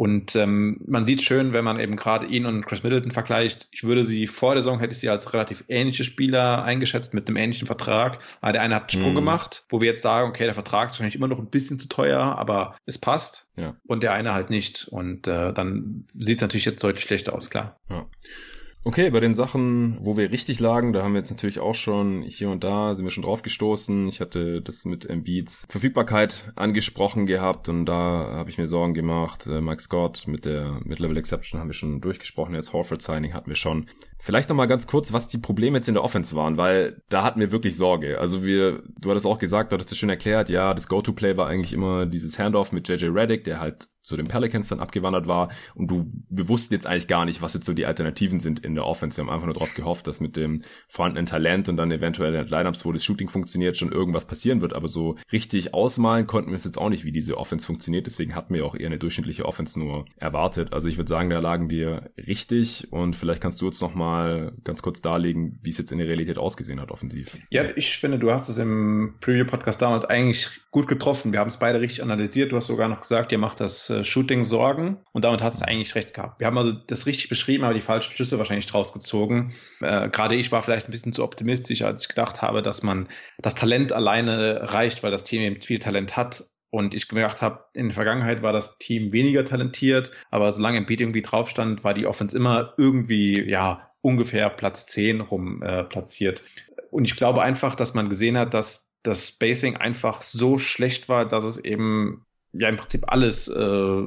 Und ähm, man sieht schön, wenn man eben gerade ihn und Chris Middleton vergleicht, ich würde sie vor der Saison, hätte ich sie als relativ ähnliche Spieler eingeschätzt mit einem ähnlichen Vertrag. Aber der eine hat einen Sprung mm. gemacht, wo wir jetzt sagen, okay, der Vertrag ist wahrscheinlich immer noch ein bisschen zu teuer, aber es passt. Ja. Und der eine halt nicht. Und äh, dann sieht es natürlich jetzt deutlich schlechter aus, klar. Ja. Okay, bei den Sachen, wo wir richtig lagen, da haben wir jetzt natürlich auch schon hier und da sind wir schon drauf gestoßen. Ich hatte das mit Embiids Verfügbarkeit angesprochen gehabt und da habe ich mir Sorgen gemacht. Äh, Mike Scott mit der Mid-Level Exception haben wir schon durchgesprochen. Jetzt Horford Signing hatten wir schon. Vielleicht noch mal ganz kurz, was die Probleme jetzt in der Offense waren, weil da hatten wir wirklich Sorge. Also wir, du hattest auch gesagt, du hattest es schön erklärt, ja, das Go-To-Play war eigentlich immer dieses Handoff mit JJ Reddick, der halt zu den Pelicans dann abgewandert war und du, wir jetzt eigentlich gar nicht, was jetzt so die Alternativen sind in der Offense. Wir haben einfach nur darauf gehofft, dass mit dem vorhandenen Talent und dann eventuell in Lineups, wo das Shooting funktioniert, schon irgendwas passieren wird. Aber so richtig ausmalen konnten wir es jetzt auch nicht, wie diese Offense funktioniert. Deswegen hatten wir auch eher eine durchschnittliche Offense nur erwartet. Also ich würde sagen, da lagen wir richtig und vielleicht kannst du jetzt noch mal ganz kurz darlegen, wie es jetzt in der Realität ausgesehen hat offensiv. Ja, ich finde, du hast es im Preview-Podcast damals eigentlich gut getroffen. Wir haben es beide richtig analysiert. Du hast sogar noch gesagt, ihr macht das äh, Shooting Sorgen und damit hast du eigentlich recht gehabt. Wir haben also das richtig beschrieben, aber die falschen Schlüsse wahrscheinlich draus gezogen. Äh, Gerade ich war vielleicht ein bisschen zu optimistisch, als ich gedacht habe, dass man das Talent alleine reicht, weil das Team eben viel Talent hat. Und ich gedacht habe, in der Vergangenheit war das Team weniger talentiert, aber solange Beat irgendwie drauf stand, war die Offense immer irgendwie, ja, ungefähr Platz 10 rum äh, platziert. Und ich glaube einfach, dass man gesehen hat, dass das Spacing einfach so schlecht war, dass es eben ja im Prinzip alles äh,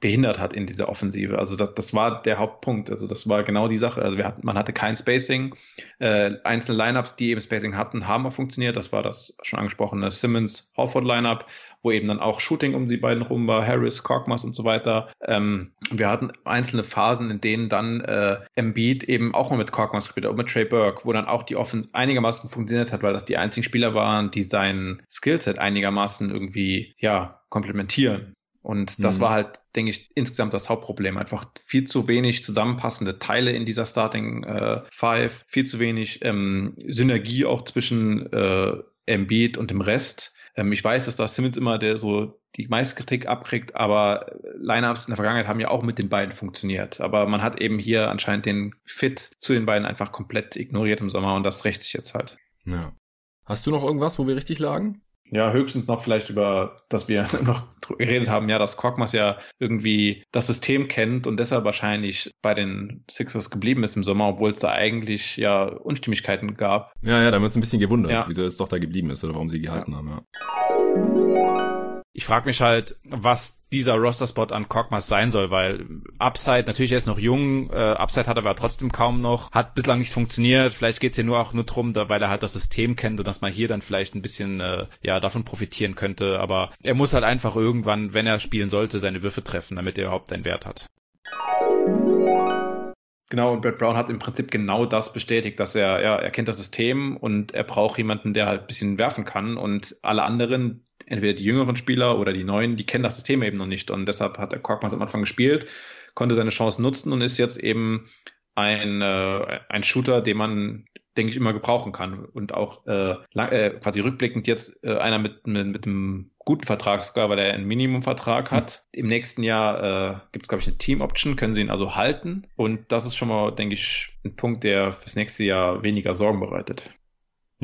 behindert hat in dieser Offensive. Also das, das war der Hauptpunkt. Also das war genau die Sache. Also wir hatten, man hatte kein Spacing. Äh, einzelne Lineups, die eben Spacing hatten, haben auch funktioniert. Das war das schon angesprochene Simmons Horford Lineup, wo eben dann auch Shooting um die beiden rum war, Harris, Korkmaz und so weiter. Ähm, wir hatten einzelne Phasen, in denen dann äh, Embiid eben auch mal mit Korkmaz gespielt hat, und mit Trey Burke, wo dann auch die Offense einigermaßen funktioniert hat, weil das die einzigen Spieler waren, die sein Skillset einigermaßen irgendwie ja komplementieren. Und das mhm. war halt, denke ich, insgesamt das Hauptproblem. Einfach viel zu wenig zusammenpassende Teile in dieser Starting äh, Five, viel zu wenig ähm, Synergie auch zwischen äh, Embiid und dem Rest. Ähm, ich weiß, dass da Simmons immer der so die meiste Kritik abkriegt, aber Lineups in der Vergangenheit haben ja auch mit den beiden funktioniert. Aber man hat eben hier anscheinend den Fit zu den beiden einfach komplett ignoriert im Sommer und das rächt sich jetzt halt. Ja. Hast du noch irgendwas, wo wir richtig lagen? Ja, höchstens noch vielleicht über, dass wir noch geredet haben, ja, dass Korkmaz ja irgendwie das System kennt und deshalb wahrscheinlich bei den Sixers geblieben ist im Sommer, obwohl es da eigentlich ja Unstimmigkeiten gab. Ja, ja, da wird es ein bisschen gewundert, ja. wieso es doch da geblieben ist oder warum sie gehalten ja. haben, ja ich frage mich halt, was dieser Roster-Spot an Korkmaz sein soll, weil Upside, natürlich er ist noch jung, äh, Upside hat er aber trotzdem kaum noch, hat bislang nicht funktioniert, vielleicht geht's hier nur auch nur drum, da, weil er halt das System kennt und dass man hier dann vielleicht ein bisschen äh, ja davon profitieren könnte, aber er muss halt einfach irgendwann, wenn er spielen sollte, seine Würfe treffen, damit er überhaupt einen Wert hat. Genau, und Brad Brown hat im Prinzip genau das bestätigt, dass er, ja, er kennt das System und er braucht jemanden, der halt ein bisschen werfen kann. Und alle anderen, entweder die jüngeren Spieler oder die neuen, die kennen das System eben noch nicht. Und deshalb hat der Korkmaz am Anfang gespielt, konnte seine Chance nutzen und ist jetzt eben ein, äh, ein Shooter, den man, denke ich, immer gebrauchen kann. Und auch äh, lang, äh, quasi rückblickend jetzt äh, einer mit, mit, mit einem guten Vertrag sogar, weil er einen Minimumvertrag hat. Im nächsten Jahr äh, gibt es, glaube ich, eine Team-Option, können sie ihn also halten. Und das ist schon mal, denke ich, ein Punkt, der fürs nächste Jahr weniger Sorgen bereitet.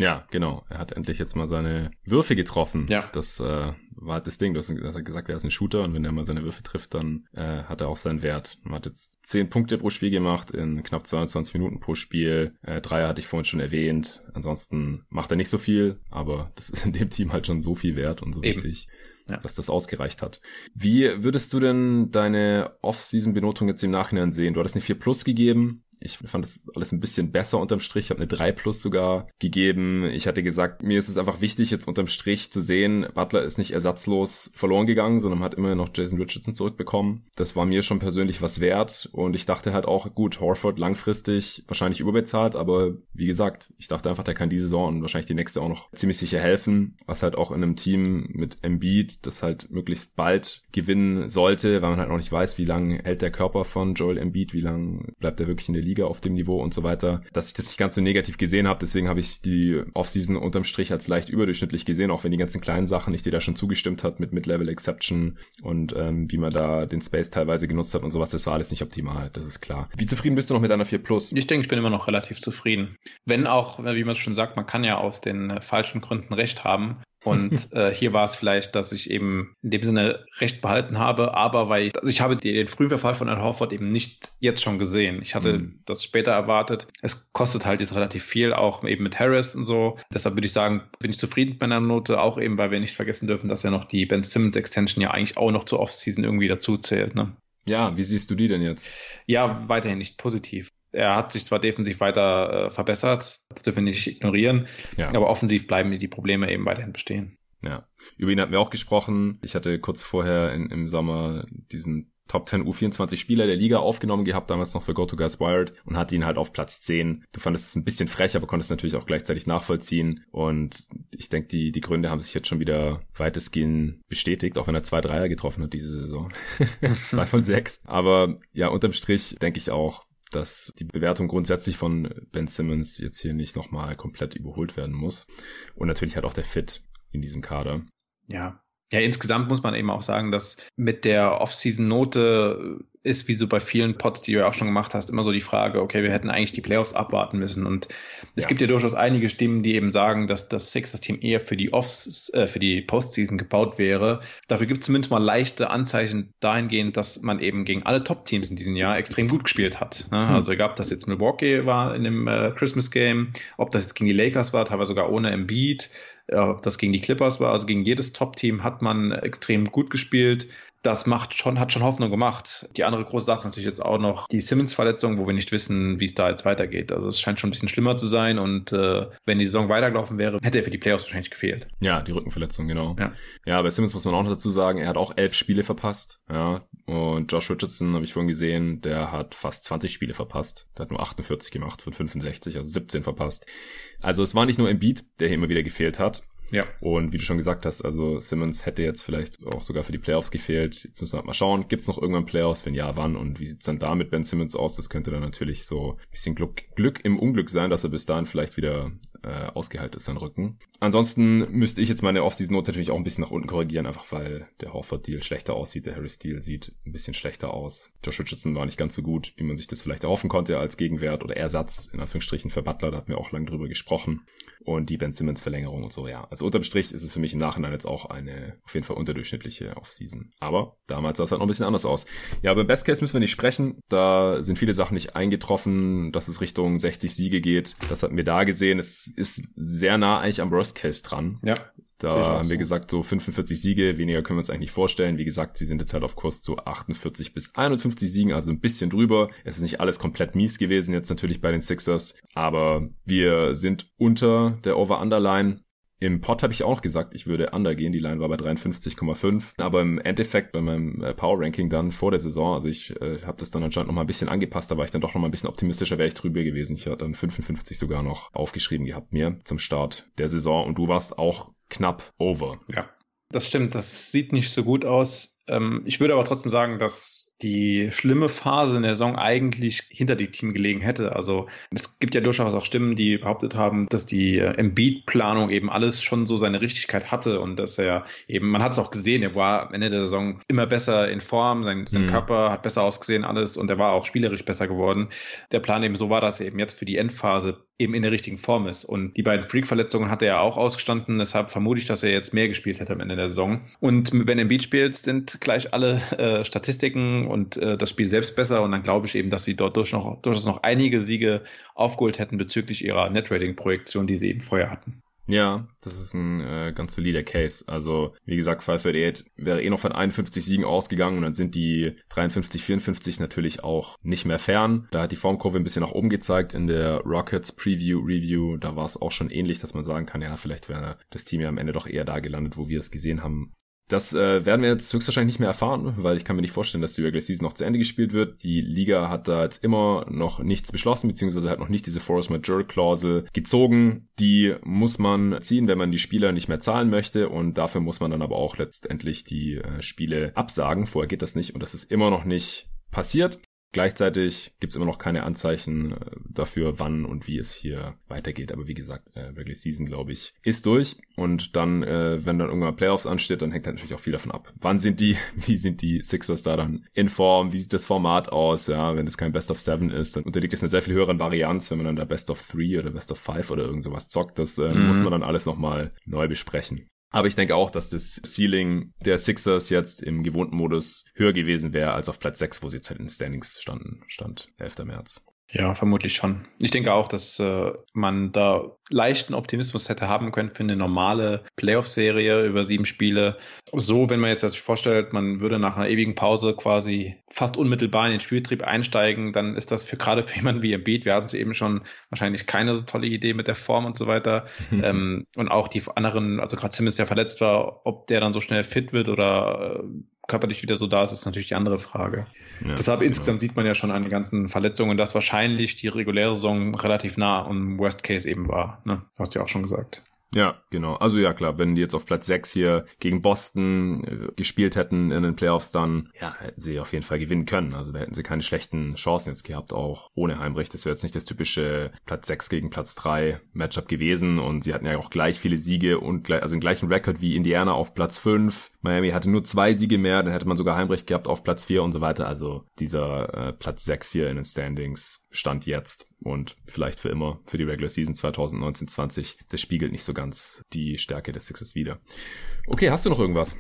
Ja, genau. Er hat endlich jetzt mal seine Würfe getroffen. Ja. Das äh, war halt das Ding. Du hast, gesagt, er ist ein Shooter und wenn er mal seine Würfe trifft, dann äh, hat er auch seinen Wert. Man hat jetzt 10 Punkte pro Spiel gemacht in knapp 22 Minuten pro Spiel. Äh, Dreier hatte ich vorhin schon erwähnt. Ansonsten macht er nicht so viel, aber das ist in dem Team halt schon so viel wert und so Eben. wichtig ja. dass das ausgereicht hat. Wie würdest du denn deine Off-Season-Benotung jetzt im Nachhinein sehen? Du hattest eine 4 Plus gegeben. Ich fand das alles ein bisschen besser unterm Strich. Ich habe eine 3 plus sogar gegeben. Ich hatte gesagt, mir ist es einfach wichtig, jetzt unterm Strich zu sehen, Butler ist nicht ersatzlos verloren gegangen, sondern hat immer noch Jason Richardson zurückbekommen. Das war mir schon persönlich was wert. Und ich dachte halt auch, gut, Horford langfristig wahrscheinlich überbezahlt, aber wie gesagt, ich dachte einfach, der kann diese Saison und wahrscheinlich die nächste auch noch ziemlich sicher helfen, was halt auch in einem Team mit Embiid, das halt möglichst bald gewinnen sollte, weil man halt noch nicht weiß, wie lange hält der Körper von Joel Embiid, wie lange bleibt er wirklich in der Liga auf dem Niveau und so weiter, dass ich das nicht ganz so negativ gesehen habe. Deswegen habe ich die Offseason unterm Strich als leicht überdurchschnittlich gesehen, auch wenn die ganzen kleinen Sachen nicht, die da schon zugestimmt hat mit Mid-Level Exception und ähm, wie man da den Space teilweise genutzt hat und sowas, das war alles nicht optimal, das ist klar. Wie zufrieden bist du noch mit einer 4 Plus? Ich denke, ich bin immer noch relativ zufrieden. Wenn auch, wie man schon sagt, man kann ja aus den äh, falschen Gründen recht haben. Und äh, hier war es vielleicht, dass ich eben in dem Sinne recht behalten habe, aber weil ich, also ich habe den, den frühen Verfall von Al Horford eben nicht jetzt schon gesehen. Ich hatte mhm. das später erwartet. Es kostet halt jetzt relativ viel, auch eben mit Harris und so. Deshalb würde ich sagen, bin ich zufrieden mit meiner Note, auch eben, weil wir nicht vergessen dürfen, dass ja noch die Ben Simmons Extension ja eigentlich auch noch zur Offseason irgendwie dazu zählt. Ne? Ja, wie siehst du die denn jetzt? Ja, weiterhin nicht positiv. Er hat sich zwar defensiv weiter äh, verbessert, das dürfen wir nicht ignorieren, ja. aber offensiv bleiben die Probleme eben weiterhin bestehen. Ja, über ihn hatten wir auch gesprochen. Ich hatte kurz vorher in, im Sommer diesen Top 10 U24 Spieler der Liga aufgenommen gehabt, damals noch für Go to Guys Wired und hatte ihn halt auf Platz 10. Du fandest es ein bisschen frech, aber konntest natürlich auch gleichzeitig nachvollziehen und ich denke, die, die Gründe haben sich jetzt schon wieder weitestgehend bestätigt, auch wenn er zwei Dreier getroffen hat diese Saison. zwei von sechs. Aber ja, unterm Strich denke ich auch, dass die Bewertung grundsätzlich von Ben Simmons jetzt hier nicht nochmal komplett überholt werden muss. Und natürlich hat auch der Fit in diesem Kader. Ja, ja, insgesamt muss man eben auch sagen, dass mit der Off-Season-Note ist, wie so bei vielen Pots, die du ja auch schon gemacht hast, immer so die Frage, okay, wir hätten eigentlich die Playoffs abwarten müssen. Und es ja. gibt ja durchaus einige Stimmen, die eben sagen, dass das Sixers-Team eher für die Offs, äh, für die Postseason gebaut wäre. Dafür gibt es zumindest mal leichte Anzeichen dahingehend, dass man eben gegen alle Top-Teams in diesem Jahr extrem gut gespielt hat. Ne? Hm. Also egal, ob das jetzt Milwaukee war in dem äh, Christmas-Game, ob das jetzt gegen die Lakers war, teilweise sogar ohne Embiid, ob das gegen die Clippers war, also gegen jedes Top-Team hat man extrem gut gespielt das macht schon, hat schon Hoffnung gemacht. Die andere große Sache ist natürlich jetzt auch noch die Simmons-Verletzung, wo wir nicht wissen, wie es da jetzt weitergeht. Also es scheint schon ein bisschen schlimmer zu sein und äh, wenn die Saison weitergelaufen wäre, hätte er für die Playoffs wahrscheinlich gefehlt. Ja, die Rückenverletzung, genau. Ja, ja bei Simmons muss man auch noch dazu sagen, er hat auch elf Spiele verpasst. Ja, und Josh Richardson habe ich vorhin gesehen, der hat fast 20 Spiele verpasst. Der hat nur 48 gemacht von 65, also 17 verpasst. Also es war nicht nur Embiid, der hier immer wieder gefehlt hat. Ja. Und wie du schon gesagt hast, also Simmons hätte jetzt vielleicht auch sogar für die Playoffs gefehlt. Jetzt müssen wir halt mal schauen, gibt's noch irgendwann Playoffs? Wenn ja, wann? Und wie sieht's dann da mit Ben Simmons aus? Das könnte dann natürlich so ein bisschen Glück, Glück im Unglück sein, dass er bis dahin vielleicht wieder äh, ausgeheilt ist, sein Rücken. Ansonsten müsste ich jetzt meine Offseason-Note natürlich auch ein bisschen nach unten korrigieren, einfach weil der Horford-Deal schlechter aussieht, der Harris-Deal sieht ein bisschen schlechter aus. Josh Richardson war nicht ganz so gut, wie man sich das vielleicht erhoffen konnte als Gegenwert oder Ersatz, in Anführungsstrichen, für Butler, da hatten wir auch lange drüber gesprochen. Und die Ben Simmons-Verlängerung und so, ja. Also unterm Strich ist es für mich im Nachhinein jetzt auch eine auf jeden Fall unterdurchschnittliche Offseason. Aber damals sah es halt noch ein bisschen anders aus. Ja, aber Best Case müssen wir nicht sprechen. Da sind viele Sachen nicht eingetroffen, dass es Richtung 60 Siege geht. Das hatten wir da gesehen. Es ist sehr nah eigentlich am Worst Case dran. Ja. Da haben wir gesagt, so 45 Siege, weniger können wir uns eigentlich nicht vorstellen. Wie gesagt, sie sind jetzt halt auf Kurs zu 48 bis 51 Siegen, also ein bisschen drüber. Es ist nicht alles komplett mies gewesen jetzt natürlich bei den Sixers, aber wir sind unter der Over-Under-Line. Im Pod habe ich auch gesagt, ich würde under gehen. Die Line war bei 53,5. Aber im Endeffekt bei meinem äh, Power Ranking dann vor der Saison, also ich äh, habe das dann anscheinend noch mal ein bisschen angepasst, da war ich dann doch noch mal ein bisschen optimistischer, wäre ich drüber gewesen. Ich hatte dann 55 sogar noch aufgeschrieben gehabt mir zum Start der Saison. Und du warst auch knapp over. Ja, das stimmt. Das sieht nicht so gut aus. Ähm, ich würde aber trotzdem sagen, dass die schlimme Phase in der Saison eigentlich hinter dem Team gelegen hätte. Also es gibt ja durchaus auch Stimmen, die behauptet haben, dass die äh, Embiid-Planung eben alles schon so seine Richtigkeit hatte und dass er eben, man hat es auch gesehen, er war am Ende der Saison immer besser in Form, sein, sein mhm. Körper hat besser ausgesehen, alles und er war auch spielerisch besser geworden. Der Plan eben so war, dass er eben jetzt für die Endphase eben in der richtigen Form ist. Und die beiden Freak-Verletzungen hat er ja auch ausgestanden, deshalb vermute ich, dass er jetzt mehr gespielt hätte am Ende der Saison. Und wenn Embiid spielt, sind gleich alle äh, Statistiken und äh, das Spiel selbst besser. Und dann glaube ich eben, dass sie dort durch noch, durchaus noch einige Siege aufgeholt hätten bezüglich ihrer Net-Rating-Projektion, die sie eben vorher hatten. Ja, das ist ein äh, ganz solider Case. Also, wie gesagt, 538 wäre eh noch von 51 Siegen ausgegangen und dann sind die 53, 54 natürlich auch nicht mehr fern. Da hat die Formkurve ein bisschen nach oben gezeigt in der Rockets Preview Review. Da war es auch schon ähnlich, dass man sagen kann, ja, vielleicht wäre das Team ja am Ende doch eher da gelandet, wo wir es gesehen haben. Das äh, werden wir jetzt höchstwahrscheinlich nicht mehr erfahren, weil ich kann mir nicht vorstellen, dass die Regular Season noch zu Ende gespielt wird. Die Liga hat da jetzt immer noch nichts beschlossen, beziehungsweise hat noch nicht diese Force Majeure Klausel gezogen. Die muss man ziehen, wenn man die Spieler nicht mehr zahlen möchte und dafür muss man dann aber auch letztendlich die äh, Spiele absagen. Vorher geht das nicht und das ist immer noch nicht passiert. Gleichzeitig gibt es immer noch keine Anzeichen äh, dafür, wann und wie es hier weitergeht. Aber wie gesagt, äh, Regular Season, glaube ich, ist durch. Und dann, äh, wenn dann irgendwann Playoffs ansteht, dann hängt halt natürlich auch viel davon ab. Wann sind die, wie sind die Sixers da dann in Form? Wie sieht das Format aus? Ja, wenn es kein Best of Seven ist, dann unterliegt es einer sehr viel höheren Varianz, wenn man dann da Best of Three oder Best of Five oder irgend sowas zockt. Das äh, mhm. muss man dann alles nochmal neu besprechen. Aber ich denke auch, dass das Ceiling der Sixers jetzt im gewohnten Modus höher gewesen wäre als auf Platz 6, wo sie jetzt halt in Standings standen, stand 11. März. Ja, vermutlich schon. Ich denke auch, dass äh, man da leichten Optimismus hätte haben können für eine normale Playoff-Serie über sieben Spiele. So, wenn man jetzt sich vorstellt, man würde nach einer ewigen Pause quasi fast unmittelbar in den Spielbetrieb einsteigen, dann ist das für gerade für jemanden wie Embiid, wir hatten es eben schon, wahrscheinlich keine so tolle Idee mit der Form und so weiter. ähm, und auch die anderen, also gerade Simmons, der verletzt war, ob der dann so schnell fit wird oder äh, körperlich wieder so da ist, ist natürlich die andere Frage. Ja, Deshalb genau. insgesamt sieht man ja schon an den ganzen Verletzungen, dass wahrscheinlich die reguläre Saison relativ nah am Worst Case eben war. Ne? Hast du ja auch schon gesagt. Ja, genau. Also ja klar, wenn die jetzt auf Platz 6 hier gegen Boston äh, gespielt hätten in den Playoffs, dann ja, hätten sie auf jeden Fall gewinnen können. Also da hätten sie keine schlechten Chancen jetzt gehabt, auch ohne Heimrecht. Das wäre jetzt nicht das typische Platz 6 gegen Platz 3 Matchup gewesen. Und sie hatten ja auch gleich viele Siege und gleich, also den gleichen Rekord wie Indiana auf Platz 5. Miami hatte nur zwei Siege mehr, dann hätte man sogar Heimrecht gehabt auf Platz 4 und so weiter. Also dieser äh, Platz 6 hier in den Standings stand jetzt und vielleicht für immer für die Regular Season 2019-20. Das spiegelt nicht so ganz die Stärke des Sixers wieder. Okay, hast du noch irgendwas?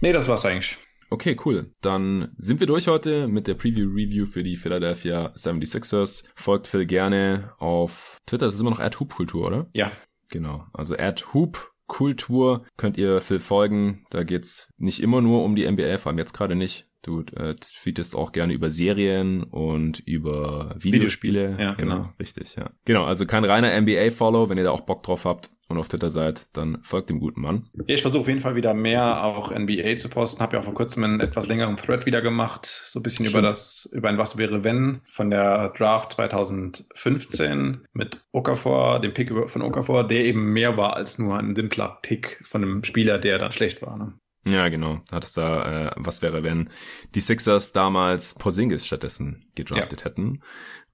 Nee, das war's eigentlich. Okay, cool. Dann sind wir durch heute mit der Preview-Review für die Philadelphia 76ers. Folgt Phil gerne auf Twitter. Das ist immer noch Hoop-Kultur, oder? Ja. Genau. Also Hoop Kultur könnt ihr Phil folgen. Da geht's nicht immer nur um die NBA, vor allem jetzt gerade nicht. Du äh, tweetest auch gerne über Serien und über Videospiele. Ja, genau. genau. Richtig, ja. Genau, also kein reiner NBA-Follow. Wenn ihr da auch Bock drauf habt und auf Twitter seid, dann folgt dem guten Mann. Ich versuche auf jeden Fall wieder mehr auch NBA zu posten. Habe ja auch vor kurzem einen etwas längeren Thread wieder gemacht. So ein bisschen Stimmt. über das, über ein Was wäre wenn von der Draft 2015 mit Okafor, dem Pick von Okafor, der eben mehr war als nur ein simpler Pick von einem Spieler, der dann schlecht war. Ne? Ja, genau. Hat es da, äh, was wäre, wenn die Sixers damals Porzingis stattdessen gedraftet ja. hätten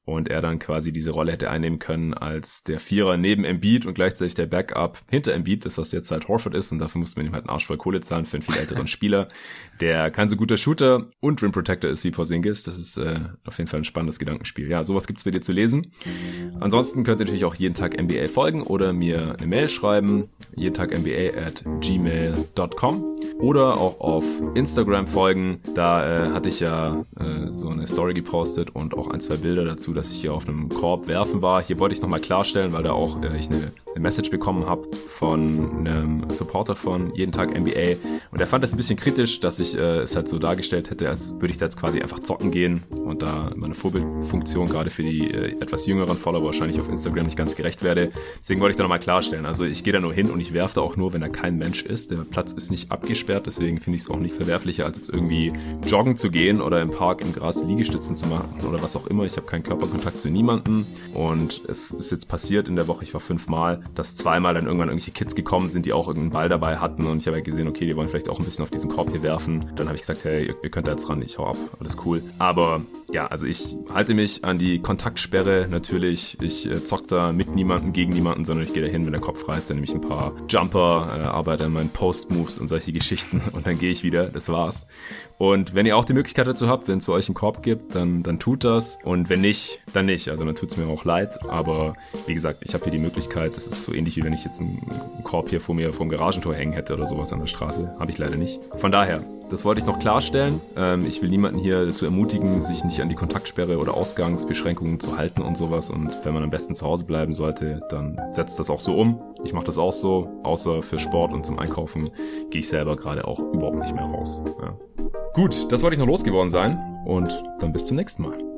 und er dann quasi diese Rolle hätte einnehmen können als der Vierer neben Embiid und gleichzeitig der Backup hinter Embiid, das was jetzt halt Horford ist und dafür musste man ihm halt einen Arsch voll Kohle zahlen für einen viel älteren Spieler, der kein so guter Shooter und Rim Protector ist wie Porzingis. Das ist äh, auf jeden Fall ein spannendes Gedankenspiel. Ja, sowas gibt's bei dir zu lesen. Ansonsten könnt ihr natürlich auch jeden Tag NBA folgen oder mir eine Mail schreiben, jeden Tag NBA at gmail.com oder auch auf Instagram folgen. Da äh, hatte ich ja äh, so eine Story gepostet und auch ein, zwei Bilder dazu, dass ich hier auf einem Korb werfen war. Hier wollte ich nochmal klarstellen, weil da auch äh, ich eine, eine Message bekommen habe von einem Supporter von Jeden Tag NBA und er fand das ein bisschen kritisch, dass ich äh, es halt so dargestellt hätte, als würde ich da jetzt quasi einfach zocken gehen und da meine Vorbildfunktion gerade für die äh, etwas jüngeren Follower wahrscheinlich auf Instagram nicht ganz gerecht werde. Deswegen wollte ich da nochmal klarstellen. Also ich gehe da nur hin und ich werfe da auch nur, wenn da kein Mensch ist. Der Platz ist nicht abgesperrt, deswegen finde ich es auch nicht verwerflicher, als jetzt irgendwie joggen zu gehen oder im Park im Gras Liegestützen zu machen oder was auch immer. Ich habe keinen Körperkontakt zu niemandem und es ist jetzt passiert in der Woche, ich war fünfmal, dass zweimal dann irgendwann irgendwelche Kids gekommen sind, die auch irgendeinen Ball dabei hatten und ich habe halt gesehen, okay, die wollen vielleicht auch ein bisschen auf diesen Korb hier werfen. Dann habe ich gesagt, hey, ihr könnt da jetzt ran, ich hau ab, alles cool. Aber ja, also ich halte mich an die Kontaktsperre natürlich. Ich äh, zock da mit niemandem, gegen niemanden, sondern ich gehe da hin, wenn der Kopf frei ist, dann nehme ich ein paar Jumper, äh, arbeite an meinen Post-Moves und solche Geschichten und dann gehe ich wieder. Das war's. Und wenn ihr auch die Möglichkeit dazu habt, wenn es für euch einen Korb gibt, dann, dann tut das. Und wenn nicht, dann nicht. Also dann tut's mir auch leid. Aber wie gesagt, ich habe hier die Möglichkeit. Das ist so ähnlich wie wenn ich jetzt einen Korb hier vor mir vor dem Garagentor hängen hätte oder sowas an der Straße. Habe ich leider nicht. Von daher, das wollte ich noch klarstellen. Ähm, ich will niemanden hier dazu ermutigen, sich nicht an die Kontaktsperre oder Ausgangsbeschränkungen zu halten und sowas. Und wenn man am besten zu Hause bleiben sollte, dann setzt das auch so um. Ich mache das auch so, außer für Sport und zum Einkaufen gehe ich selber gerade auch überhaupt nicht mehr raus. Ja. Gut, das wollte ich noch losgeworden sein und dann bis zum nächsten Mal.